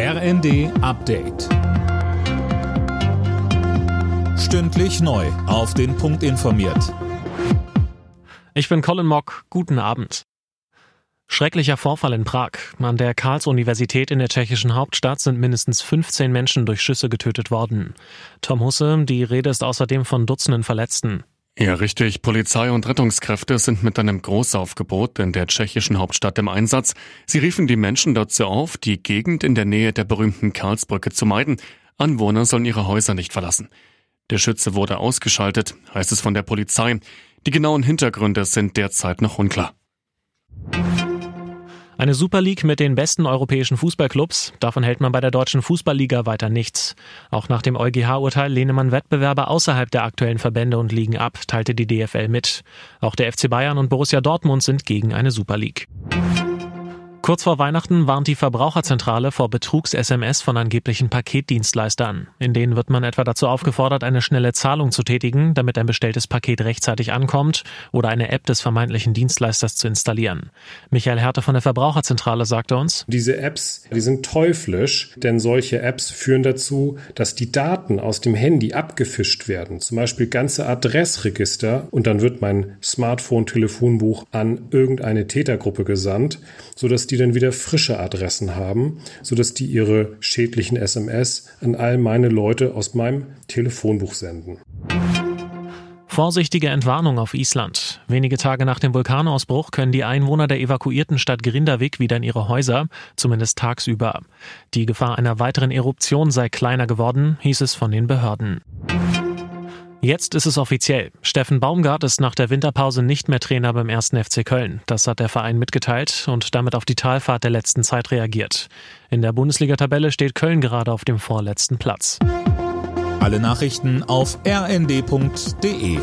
RND Update. Stündlich neu. Auf den Punkt informiert. Ich bin Colin Mock. Guten Abend. Schrecklicher Vorfall in Prag. An der Karls-Universität in der tschechischen Hauptstadt sind mindestens 15 Menschen durch Schüsse getötet worden. Tom Husse, die Rede ist außerdem von Dutzenden Verletzten. Ja, richtig. Polizei und Rettungskräfte sind mit einem Großaufgebot in der tschechischen Hauptstadt im Einsatz. Sie riefen die Menschen dazu auf, die Gegend in der Nähe der berühmten Karlsbrücke zu meiden. Anwohner sollen ihre Häuser nicht verlassen. Der Schütze wurde ausgeschaltet, heißt es von der Polizei. Die genauen Hintergründe sind derzeit noch unklar. Eine Super League mit den besten europäischen Fußballclubs, davon hält man bei der deutschen Fußballliga weiter nichts. Auch nach dem EuGH-Urteil lehne man Wettbewerbe außerhalb der aktuellen Verbände und Ligen ab, teilte die DFL mit. Auch der FC Bayern und Borussia Dortmund sind gegen eine Super League. Kurz vor Weihnachten warnt die Verbraucherzentrale vor Betrugs-SMS von angeblichen Paketdienstleistern. In denen wird man etwa dazu aufgefordert, eine schnelle Zahlung zu tätigen, damit ein bestelltes Paket rechtzeitig ankommt oder eine App des vermeintlichen Dienstleisters zu installieren. Michael Härte von der Verbraucherzentrale sagte uns, diese Apps, die sind teuflisch, denn solche Apps führen dazu, dass die Daten aus dem Handy abgefischt werden, zum Beispiel ganze Adressregister und dann wird mein Smartphone-Telefonbuch an irgendeine Tätergruppe gesandt, sodass die dann wieder frische Adressen haben, sodass die ihre schädlichen SMS an all meine Leute aus meinem Telefonbuch senden. Vorsichtige Entwarnung auf Island. Wenige Tage nach dem Vulkanausbruch können die Einwohner der evakuierten Stadt Grindavik wieder in ihre Häuser, zumindest tagsüber. Die Gefahr einer weiteren Eruption sei kleiner geworden, hieß es von den Behörden. Jetzt ist es offiziell. Steffen Baumgart ist nach der Winterpause nicht mehr Trainer beim 1. FC Köln. Das hat der Verein mitgeteilt und damit auf die Talfahrt der letzten Zeit reagiert. In der Bundesliga-Tabelle steht Köln gerade auf dem vorletzten Platz. Alle Nachrichten auf rnd.de